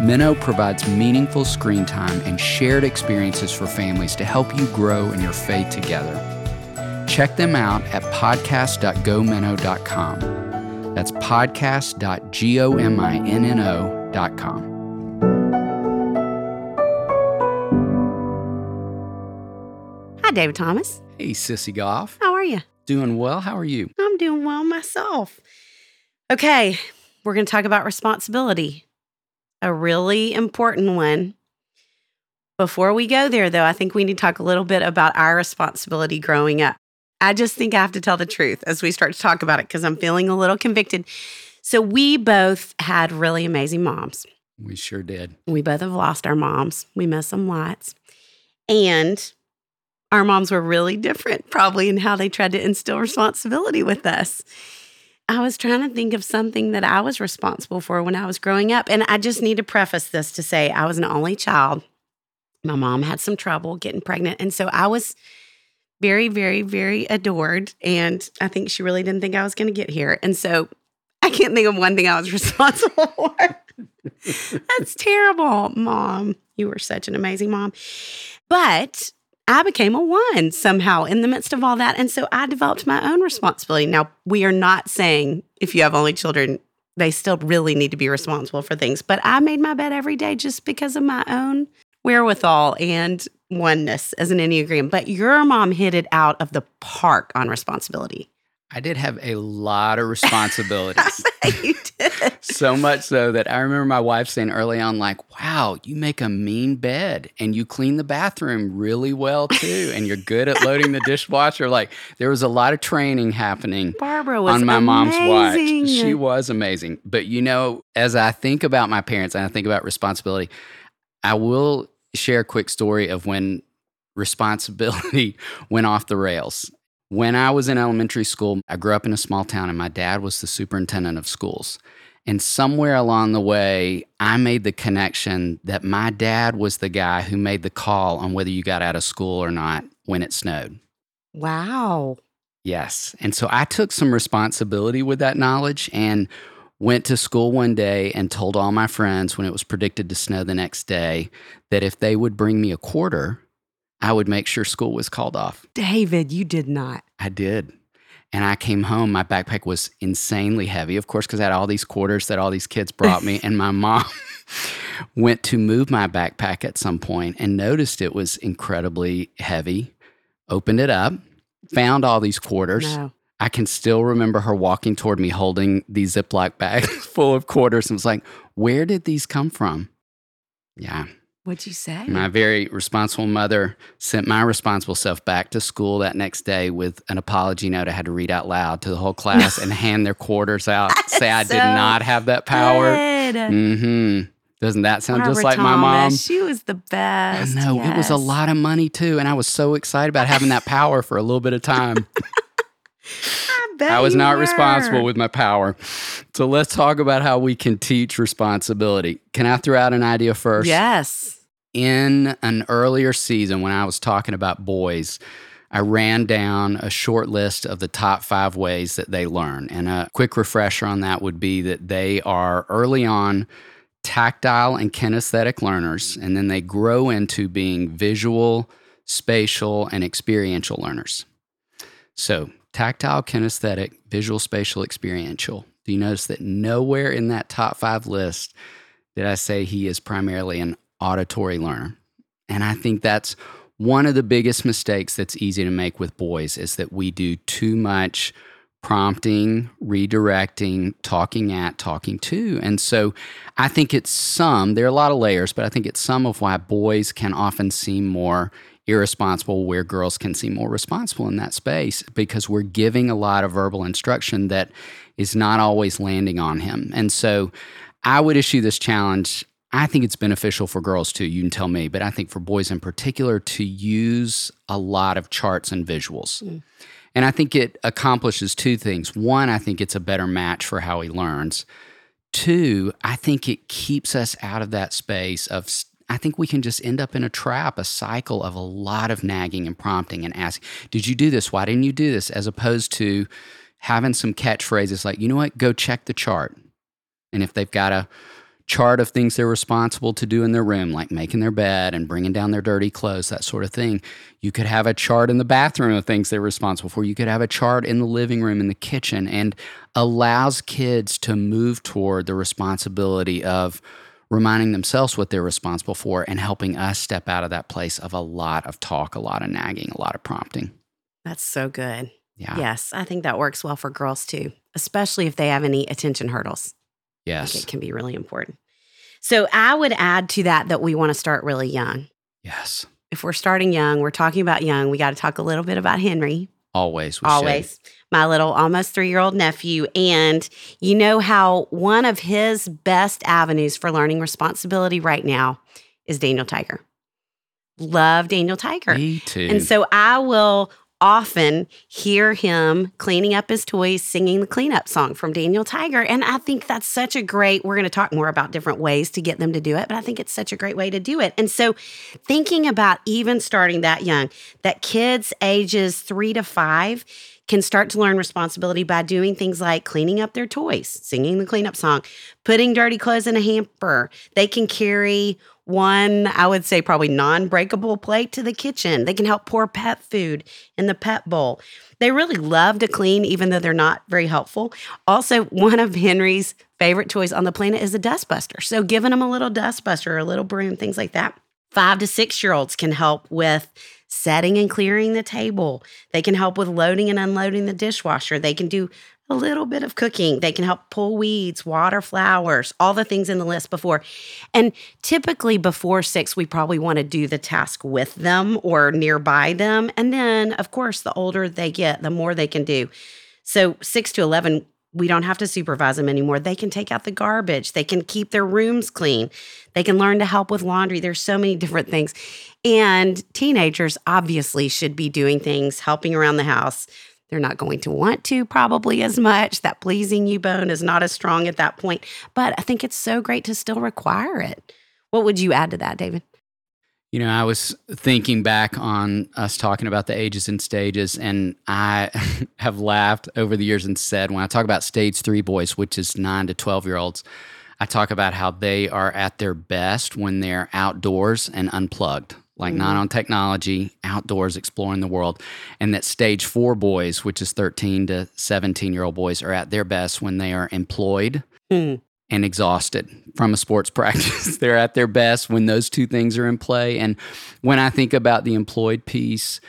Minno provides meaningful screen time and shared experiences for families to help you grow in your faith together. Check them out at podcast.gominno.com. That's podcast.gominno.com. Hi, David Thomas. Hey, Sissy Goff. How are you? Doing well. How are you? I'm doing well myself. Okay, we're going to talk about responsibility, a really important one. Before we go there, though, I think we need to talk a little bit about our responsibility growing up. I just think I have to tell the truth as we start to talk about it because I'm feeling a little convicted. So, we both had really amazing moms. We sure did. We both have lost our moms. We miss them lots. And our moms were really different, probably in how they tried to instill responsibility with us. I was trying to think of something that I was responsible for when I was growing up. And I just need to preface this to say I was an only child. My mom had some trouble getting pregnant. And so I was very, very, very adored. And I think she really didn't think I was going to get here. And so I can't think of one thing I was responsible for. That's terrible, mom. You were such an amazing mom. But I became a one somehow in the midst of all that. And so I developed my own responsibility. Now, we are not saying if you have only children, they still really need to be responsible for things. But I made my bed every day just because of my own wherewithal and oneness as an Enneagram. But your mom hit it out of the park on responsibility. I did have a lot of responsibilities. you did. so much so that I remember my wife saying early on, like, wow, you make a mean bed and you clean the bathroom really well too. And you're good at loading the dishwasher. Like, there was a lot of training happening Barbara was on my mom's watch. amazing. She was amazing. But you know, as I think about my parents and I think about responsibility, I will share a quick story of when responsibility went off the rails. When I was in elementary school, I grew up in a small town and my dad was the superintendent of schools. And somewhere along the way, I made the connection that my dad was the guy who made the call on whether you got out of school or not when it snowed. Wow. Yes. And so I took some responsibility with that knowledge and went to school one day and told all my friends when it was predicted to snow the next day that if they would bring me a quarter, I would make sure school was called off. David, you did not. I did. And I came home, my backpack was insanely heavy, of course, because I had all these quarters that all these kids brought me. and my mom went to move my backpack at some point and noticed it was incredibly heavy, opened it up, found all these quarters. No. I can still remember her walking toward me holding these Ziploc bags full of quarters and was like, Where did these come from? Yeah. What'd you say? My very responsible mother sent my responsible self back to school that next day with an apology note I had to read out loud to the whole class and hand their quarters out. Say I did not have that power. Good. hmm Doesn't that sound just Barbara like my mom? Thomas, She was the I best. know it was a lot of money too, and I was so excited about having that power for a little bit of time. I, bet I was not were. responsible with my power. So let's talk about how we can teach responsibility. Can I throw out an idea first? Yes. In an earlier season, when I was talking about boys, I ran down a short list of the top five ways that they learn. And a quick refresher on that would be that they are early on tactile and kinesthetic learners, and then they grow into being visual, spatial, and experiential learners. So, tactile, kinesthetic, visual, spatial, experiential. Do you notice that nowhere in that top five list did I say he is primarily an auditory learner? And I think that's one of the biggest mistakes that's easy to make with boys is that we do too much prompting, redirecting, talking at, talking to. And so I think it's some, there are a lot of layers, but I think it's some of why boys can often seem more irresponsible where girls can seem more responsible in that space because we're giving a lot of verbal instruction that is not always landing on him. And so I would issue this challenge. I think it's beneficial for girls too. You can tell me, but I think for boys in particular to use a lot of charts and visuals. Mm. And I think it accomplishes two things. One, I think it's a better match for how he learns. Two, I think it keeps us out of that space of, I think we can just end up in a trap, a cycle of a lot of nagging and prompting and asking, Did you do this? Why didn't you do this? As opposed to having some catchphrases like, You know what? Go check the chart. And if they've got a chart of things they're responsible to do in their room, like making their bed and bringing down their dirty clothes, that sort of thing. You could have a chart in the bathroom of things they're responsible for. You could have a chart in the living room, in the kitchen, and allows kids to move toward the responsibility of reminding themselves what they're responsible for and helping us step out of that place of a lot of talk, a lot of nagging, a lot of prompting. That's so good. Yeah. Yes, I think that works well for girls too, especially if they have any attention hurdles. Yes. it can be really important. So I would add to that that we want to start really young. Yes. If we're starting young, we're talking about young, we got to talk a little bit about Henry. Always. should. always my little almost three year old nephew. And you know how one of his best avenues for learning responsibility right now is Daniel Tiger. Love Daniel Tiger. Me too. And so I will often hear him cleaning up his toys, singing the cleanup song from Daniel Tiger. And I think that's such a great, we're going to talk more about different ways to get them to do it, but I think it's such a great way to do it. And so thinking about even starting that young, that kids ages three to five can start to learn responsibility by doing things like cleaning up their toys, singing the cleanup song, putting dirty clothes in a hamper. They can carry one, I would say, probably non breakable plate to the kitchen. They can help pour pet food in the pet bowl. They really love to clean, even though they're not very helpful. Also, one of Henry's favorite toys on the planet is a dustbuster. So, giving them a little dustbuster or a little broom, things like that. Five to six year olds can help with setting and clearing the table. They can help with loading and unloading the dishwasher. They can do a little bit of cooking. They can help pull weeds, water flowers, all the things in the list before. And typically before six, we probably want to do the task with them or nearby them. And then, of course, the older they get, the more they can do. So, six to 11, we don't have to supervise them anymore. They can take out the garbage. They can keep their rooms clean. They can learn to help with laundry. There's so many different things. And teenagers obviously should be doing things, helping around the house. They're not going to want to probably as much. That pleasing you bone is not as strong at that point. But I think it's so great to still require it. What would you add to that, David? You know, I was thinking back on us talking about the ages and stages, and I have laughed over the years and said, when I talk about stage three boys, which is nine to 12 year olds, I talk about how they are at their best when they're outdoors and unplugged. Like mm-hmm. not on technology, outdoors, exploring the world. And that stage four boys, which is 13 to 17 year old boys, are at their best when they are employed mm. and exhausted from a sports practice. They're at their best when those two things are in play. And when I think about the employed piece,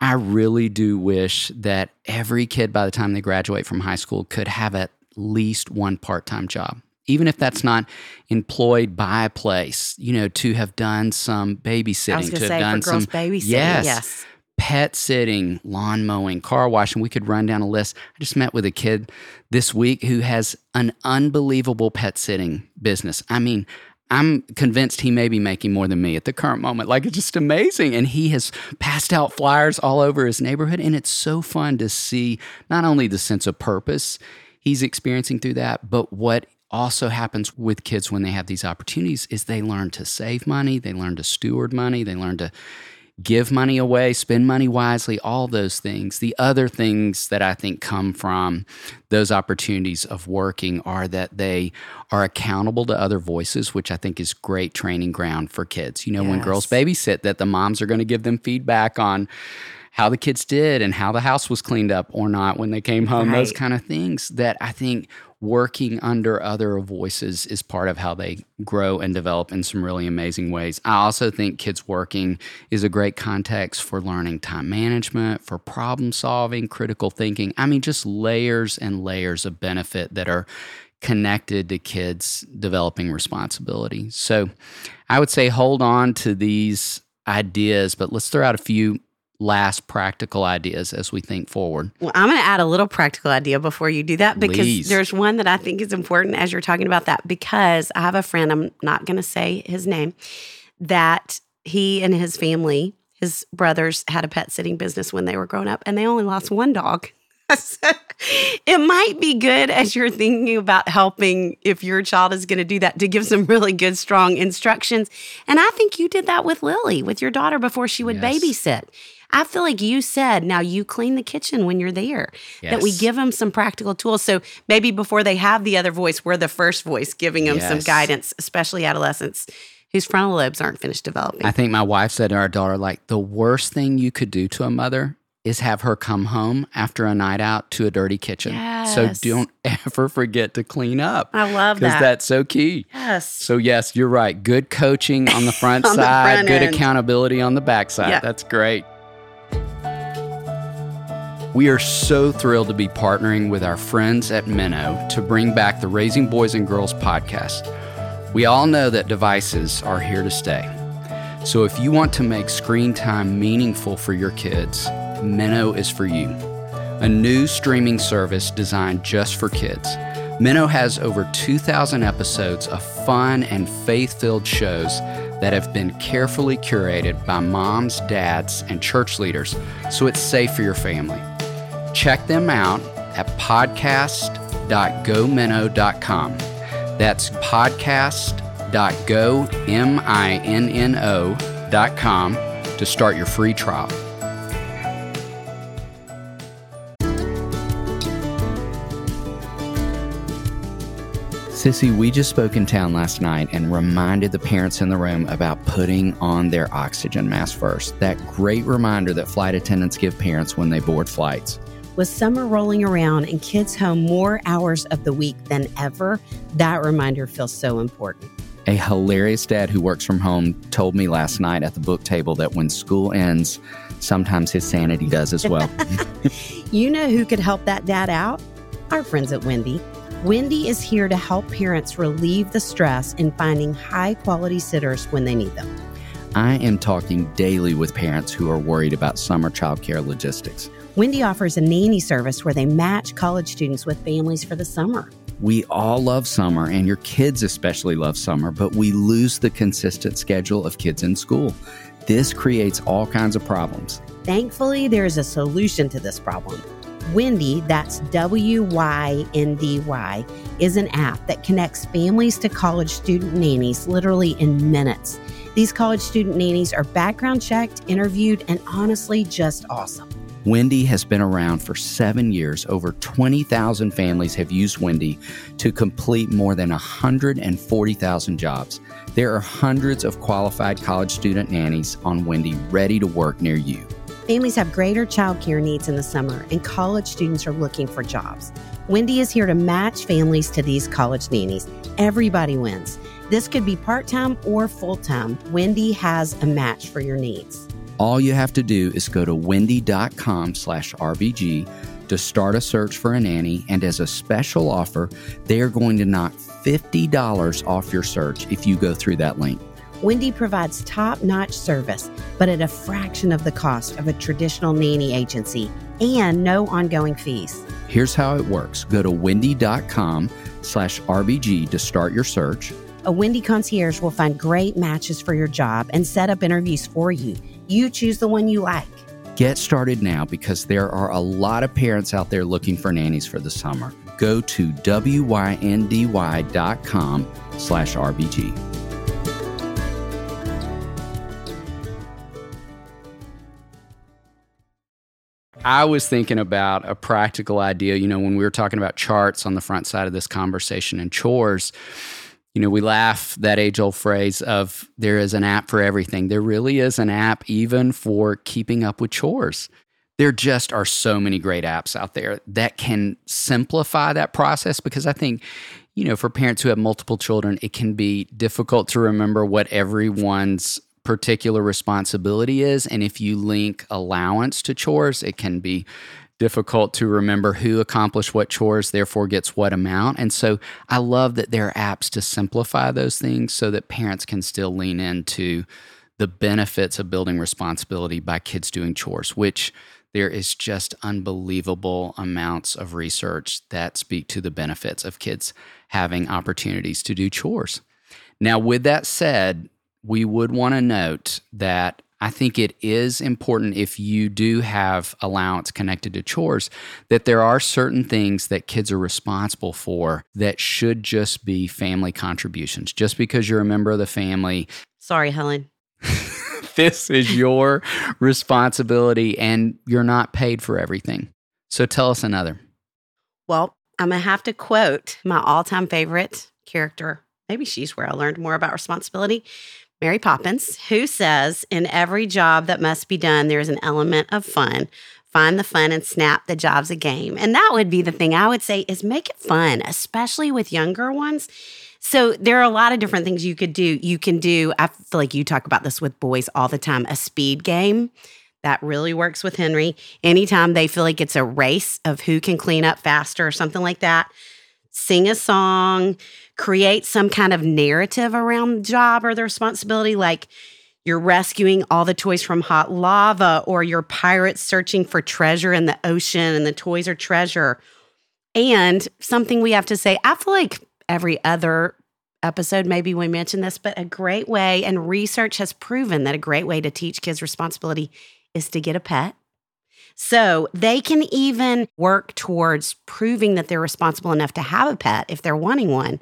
I really do wish that every kid by the time they graduate from high school could have at least one part time job even if that's not employed by a place, you know, to have done some babysitting, to have say, done some babysitting, yes, yes, pet sitting, lawn mowing, car washing. We could run down a list. I just met with a kid this week who has an unbelievable pet sitting business. I mean, I'm convinced he may be making more than me at the current moment. Like it's just amazing. And he has passed out flyers all over his neighborhood. And it's so fun to see not only the sense of purpose he's experiencing through that, but what also happens with kids when they have these opportunities is they learn to save money, they learn to steward money, they learn to give money away, spend money wisely, all those things. The other things that I think come from those opportunities of working are that they are accountable to other voices, which I think is great training ground for kids. You know, yes. when girls babysit, that the moms are going to give them feedback on how the kids did and how the house was cleaned up or not when they came home, right. those kind of things that I think working under other voices is part of how they grow and develop in some really amazing ways. I also think kids working is a great context for learning time management, for problem solving, critical thinking. I mean, just layers and layers of benefit that are connected to kids developing responsibility. So I would say hold on to these ideas, but let's throw out a few last practical ideas as we think forward? Well, I'm going to add a little practical idea before you do that because Please. there's one that I think is important as you're talking about that because I have a friend, I'm not going to say his name, that he and his family, his brothers had a pet sitting business when they were growing up and they only lost one dog. it might be good as you're thinking about helping if your child is going to do that to give some really good strong instructions and i think you did that with lily with your daughter before she would yes. babysit I feel like you said, now you clean the kitchen when you're there, yes. that we give them some practical tools. So maybe before they have the other voice, we're the first voice giving them yes. some guidance, especially adolescents whose frontal lobes aren't finished developing. I think my wife said to our daughter, like, the worst thing you could do to a mother is have her come home after a night out to a dirty kitchen. Yes. So don't ever forget to clean up. I love that. Because that's so key. Yes. So, yes, you're right. Good coaching on the front on side, the front good end. accountability on the back side. Yeah. That's great. We are so thrilled to be partnering with our friends at Minno to bring back the Raising Boys and Girls podcast. We all know that devices are here to stay. So if you want to make screen time meaningful for your kids, Minno is for you. A new streaming service designed just for kids. Minno has over 2,000 episodes of fun and faith filled shows that have been carefully curated by moms, dads, and church leaders so it's safe for your family. Check them out at podcast.gominno.com. That's podcast.gominno.com to start your free trial. Sissy, we just spoke in town last night and reminded the parents in the room about putting on their oxygen mask first. That great reminder that flight attendants give parents when they board flights. With summer rolling around and kids home more hours of the week than ever, that reminder feels so important. A hilarious dad who works from home told me last night at the book table that when school ends, sometimes his sanity does as well. you know who could help that dad out? Our friends at Wyndy. Wyndy is here to help parents relieve the stress in finding high quality sitters when they need them. I am talking daily with parents who are worried about summer childcare logistics. Wyndy offers a nanny service where they match college students with families for the summer. We all love summer, and your kids especially love summer, but we lose the consistent schedule of kids in school. This creates all kinds of problems. Thankfully, there is a solution to this problem. Wyndy, that's W Y N D Y, is an app that connects families to college student nannies literally in minutes. These college student nannies are background checked, interviewed, and honestly just awesome. Wyndy has been around for seven years. Over 20,000 families have used Wyndy to complete more than 140,000 jobs. There are hundreds of qualified college student nannies on Wyndy ready to work near you. Families have greater childcare needs in the summer, and college students are looking for jobs. Wyndy is here to match families to these college nannies. Everybody wins. This could be part time or full time. Wyndy has a match for your needs. All you have to do is go to wyndy.com slash RBG to start a search for a nanny. And as a special offer, they are going to knock $50 off your search if you go through that link. Wyndy provides top notch service, but at a fraction of the cost of a traditional nanny agency and no ongoing fees. Here's how it works go to wyndy.com slash RBG to start your search. A Wyndy concierge will find great matches for your job and set up interviews for you. You choose the one you like. Get started now because there are a lot of parents out there looking for nannies for the summer. Go to wyndy.com slash RBG. I was thinking about a practical idea. You know, when we were talking about charts on the front side of this conversation and chores, you know, we laugh that age old phrase of there is an app for everything. There really is an app even for keeping up with chores. There just are so many great apps out there that can simplify that process because I think, you know, for parents who have multiple children, it can be difficult to remember what everyone's particular responsibility is. And if you link allowance to chores, it can be difficult to remember who accomplished what chores, therefore gets what amount. And so I love that there are apps to simplify those things so that parents can still lean into the benefits of building responsibility by kids doing chores, which there is just unbelievable amounts of research that speak to the benefits of kids having opportunities to do chores. Now, with that said, we would want to note that I think it is important if you do have allowance connected to chores that there are certain things that kids are responsible for that should just be family contributions. Just because you're a member of the family. Sorry, Helen. this is your responsibility and you're not paid for everything. So tell us another. Well, I'm going to have to quote my all time favorite character. Maybe she's where I learned more about responsibility. Mary Poppins, who says, In every job that must be done, there is an element of fun. Find the fun and snap the job's a game. And that would be the thing I would say is make it fun, especially with younger ones. So there are a lot of different things you could do. You can do, I feel like you talk about this with boys all the time, a speed game. That really works with Henry. Anytime they feel like it's a race of who can clean up faster or something like that, sing a song, create some kind of narrative around the job or the responsibility, like you're rescuing all the toys from hot lava, or you're pirates searching for treasure in the ocean and the toys are treasure. And something we have to say, I feel like every other episode, maybe we mentioned this, but a great way, and research has proven that a great way to teach kids responsibility is to get a pet so they can even work towards proving that they're responsible enough to have a pet if they're wanting one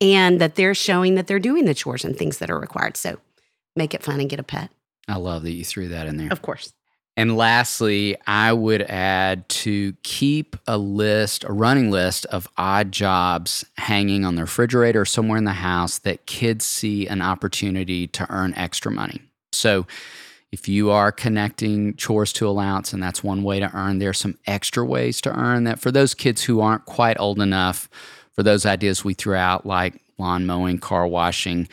and that they're showing that they're doing the chores and things that are required. So make it fun and get a pet. I love that you threw that in there. Of course. And lastly, I would add to keep a list, a running list of odd jobs hanging on the refrigerator or somewhere in the house that kids see an opportunity to earn extra money. So if you are connecting chores to allowance, and that's one way to earn, there are some extra ways to earn that for those kids who aren't quite old enough for those ideas we threw out, like lawn mowing, car washing,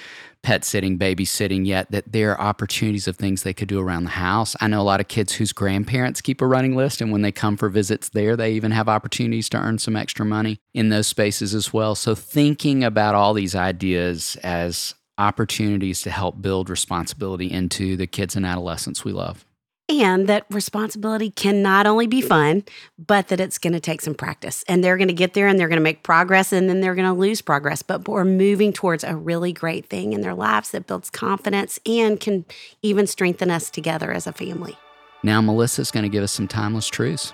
pet sitting, babysitting, yet that there are opportunities of things they could do around the house. I know a lot of kids whose grandparents keep a running list, and when they come for visits there, they even have opportunities to earn some extra money in those spaces as well. So, thinking about all these ideas as opportunities to help build responsibility into the kids and adolescents we love. And that responsibility can not only be fun, but that it's going to take some practice. And they're going to get there and they're going to make progress and then they're going to lose progress. But we're moving towards a really great thing in their lives that builds confidence and can even strengthen us together as a family. Now, Melissa's going to give us some timeless truths.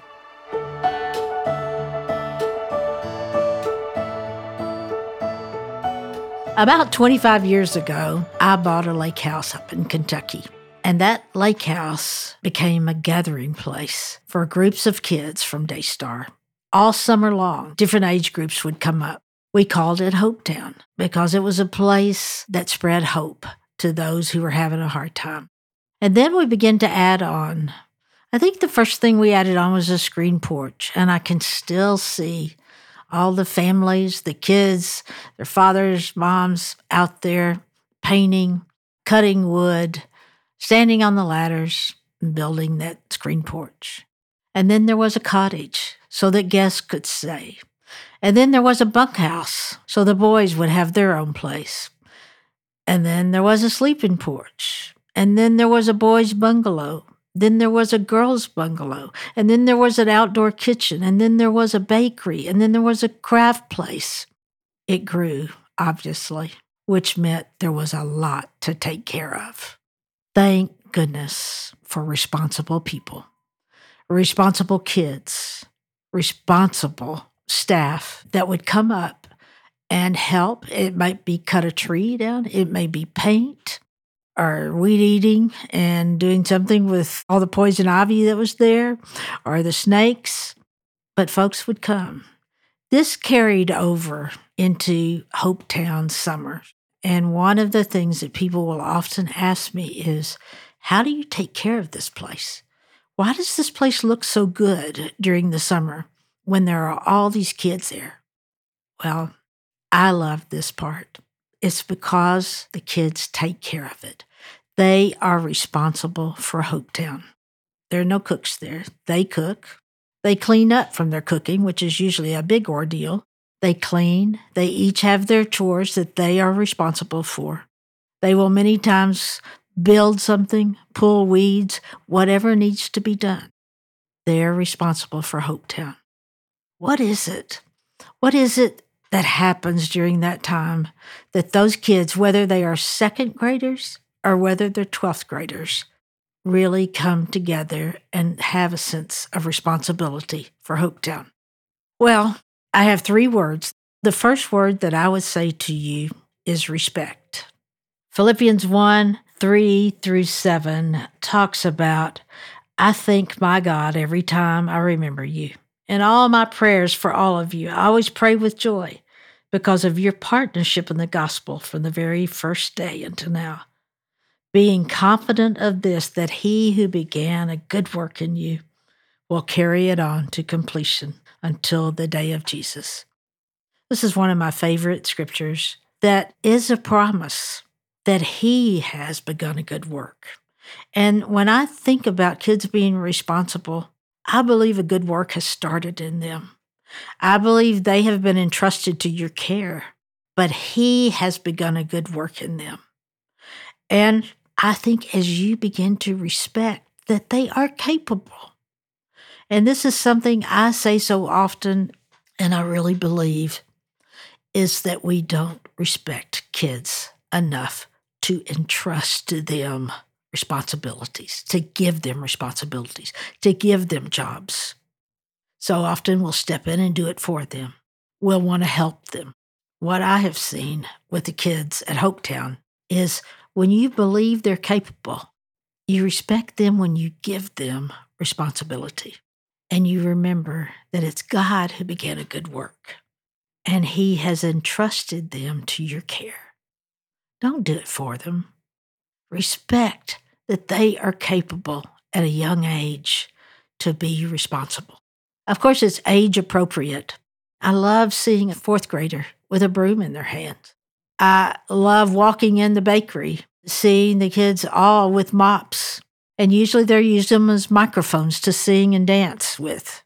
About 25 years ago, I bought a lake house up in Kentucky. And that lake house became a gathering place for groups of kids from Daystar. All summer long, different age groups would come up. We called it Hopetown because it was a place that spread hope to those who were having a hard time. And then we began to add on. I think the first thing we added on was a screen porch, and I can still see all the families, the kids, their fathers, moms out there painting, cutting wood, standing on the ladders, building that screen porch. And then there was a cottage so that guests could stay. And then there was a bunkhouse so the boys would have their own place. And then there was a sleeping porch. And then there was a boys' bungalow. Then there was a girls' bungalow. And then there was an outdoor kitchen. And then there was a bakery. And then there was a craft place. It grew, obviously, which meant there was a lot to take care of. Thank goodness for responsible people, responsible kids, responsible staff that would come up and help. It might be cut a tree down, it may be paint or weed eating and doing something with all the poison ivy that was there or the snakes. But folks would come. This carried over into Hopetown summer. And one of the things that people will often ask me is, How do you take care of this place? Why does this place look so good during the summer when there are all these kids there? Well, I love this part. It's because the kids take care of it. They are responsible for Hopetown. There are no cooks there. They cook. They clean up from their cooking, which is usually a big ordeal. They clean. They each have their chores that they are responsible for. They will many times build something, pull weeds, whatever needs to be done. They're responsible for Hopetown. What is it? What is it that happens during that time that those kids, whether they are second graders or whether they're 12th graders, really come together and have a sense of responsibility for Hopetown? Well, I have three words. The first word that I would say to you is respect. Philippians 1 3 through 7 talks about, I thank my God every time I remember you. In all my prayers for all of you, I always pray with joy because of your partnership in the gospel from the very first day until now. Being confident of this, that he who began a good work in you will carry it on to completion until the day of Jesus. This is one of my favorite scriptures that is a promise that He has begun a good work. And when I think about kids being responsible, I believe a good work has started in them. I believe they have been entrusted to your care, but He has begun a good work in them. And I think as you begin to respect that they are capable, and this is something I say so often, and I really believe, is that we don't respect kids enough to entrust to them responsibilities, to give them responsibilities, to give them jobs. So often we'll step in and do it for them. We'll want to help them. What I have seen with the kids at Hopetown is when you believe they're capable, you respect them when you give them responsibility and you remember that it's God who began a good work and He has entrusted them to your care. Don't do it for them. Respect that they are capable at a young age to be responsible. Of course, it's age appropriate. I love seeing a fourth grader with a broom in their hands. I love walking in the bakery, seeing the kids all with mops and usually they're using them as microphones to sing and dance with.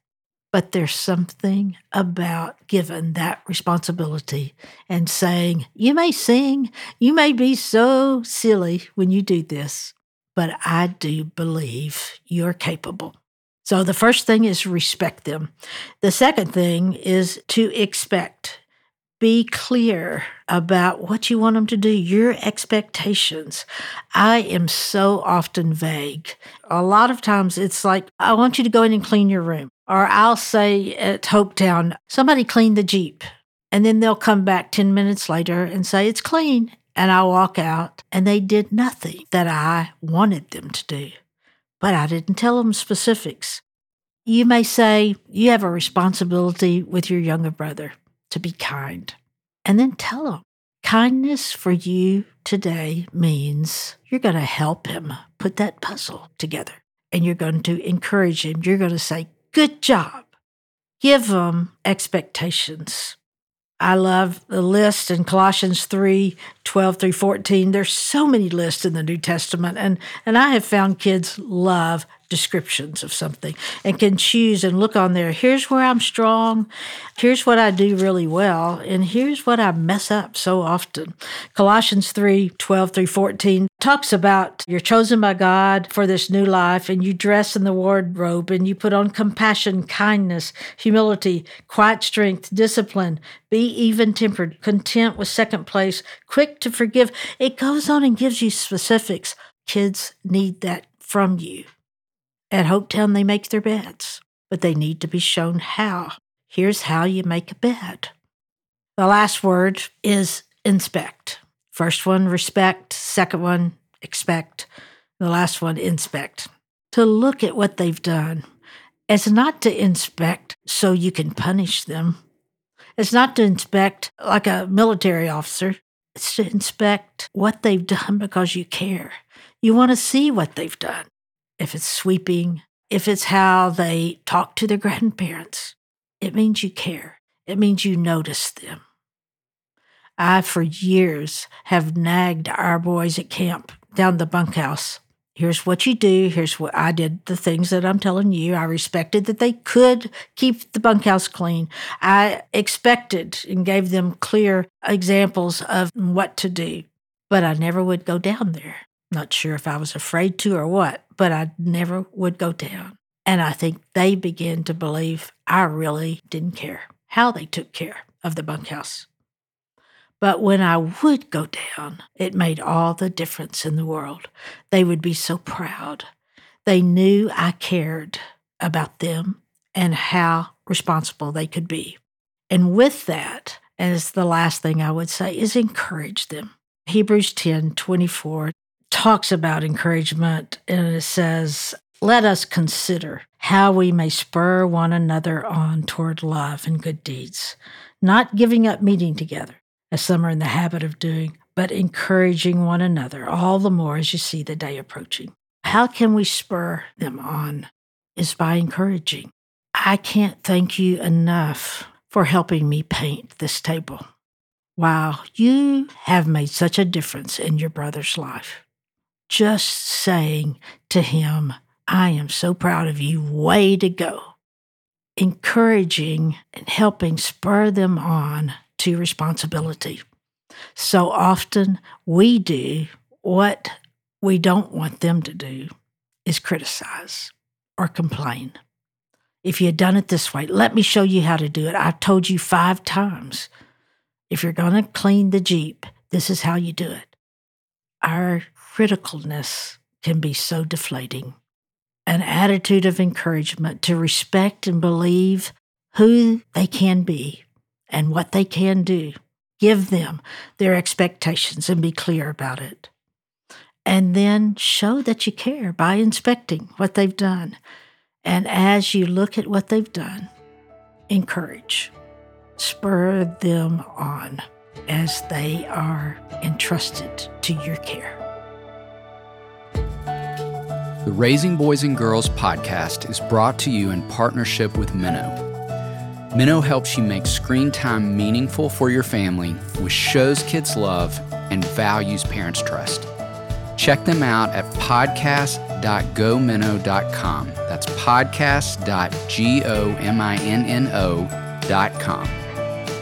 But there's something about giving that responsibility and saying, you may sing, you may be so silly when you do this, but I do believe you're capable. So the first thing is respect them. The second thing is to expect be clear about what you want them to do, your expectations. I am so often vague. A lot of times it's like, I want you to go in and clean your room. Or I'll say at Hopetown, somebody clean the Jeep. And then they'll come back 10 minutes later and say, it's clean. and I walk out and they did nothing that I wanted them to do. But I didn't tell them specifics. You may say you have a responsibility with your younger brother to be kind, and then tell them kindness for you today means you're going to help him put that puzzle together and you're going to encourage him. You're going to say, Good job. Give them expectations. I love the list in Colossians 3 12 through 14. There's so many lists in the New Testament, and, and I have found kids love descriptions of something and can choose and look on there. Here's where I'm strong. Here's what I do really well. And here's what I mess up so often. Colossians 3 12 through 14 talks about you're chosen by God for this new life and you dress in the wardrobe and you put on compassion, kindness, humility, quiet strength, discipline, be even tempered, content with second place, quick to forgive. It goes on and gives you specifics. Kids need that from you. At Hopetown, they make their beds, but they need to be shown how. Here's how you make a bed. The last word is inspect. First one, respect. Second one, expect. The last one, inspect. To look at what they've done. It's not to inspect so you can punish them. It's not to inspect like a military officer. It's to inspect what they've done because you care. You want to see what they've done if it's sweeping, if it's how they talk to their grandparents, it means you care. It means you notice them. I, for years, have nagged our boys at camp down the bunkhouse. Here's what you do. Here's what I did the things that I'm telling you. I respected that they could keep the bunkhouse clean. I expected and gave them clear examples of what to do, but I never would go down there. Not sure if I was afraid to or what, but I never would go down. And I think they began to believe I really didn't care how they took care of the bunkhouse. But when I would go down, it made all the difference in the world. They would be so proud. They knew I cared about them and how responsible they could be. And with that, as the last thing I would say, is encourage them. Hebrews 10 24 talks about encouragement and it says, Let us consider how we may spur one another on toward love and good deeds, not giving up meeting together, as some are in the habit of doing, but encouraging one another, all the more as you see the day approaching. How can we spur them on? Is by encouraging. I can't thank you enough for helping me paint this table. Wow, you have made such a difference in your brother's life just saying to him, I am so proud of you, way to go. Encouraging and helping spur them on to responsibility. So often we do what we don't want them to do is criticize or complain. If you had done it this way, let me show you how to do it. I've told you five times. If you're going to clean the Jeep, this is how you do it. Our criticalness can be so deflating. An attitude of encouragement to respect and believe who they can be and what they can do. Give them their expectations and be clear about it. And then show that you care by inspecting what they've done. And as you look at what they've done, encourage, spur them on as they are entrusted to your care. The Raising Boys and Girls podcast is brought to you in partnership with Minno. Minno helps you make screen time meaningful for your family with shows kids love and values parents trust. Check them out at podcast.gominno.com. That's podcast.gominno.com.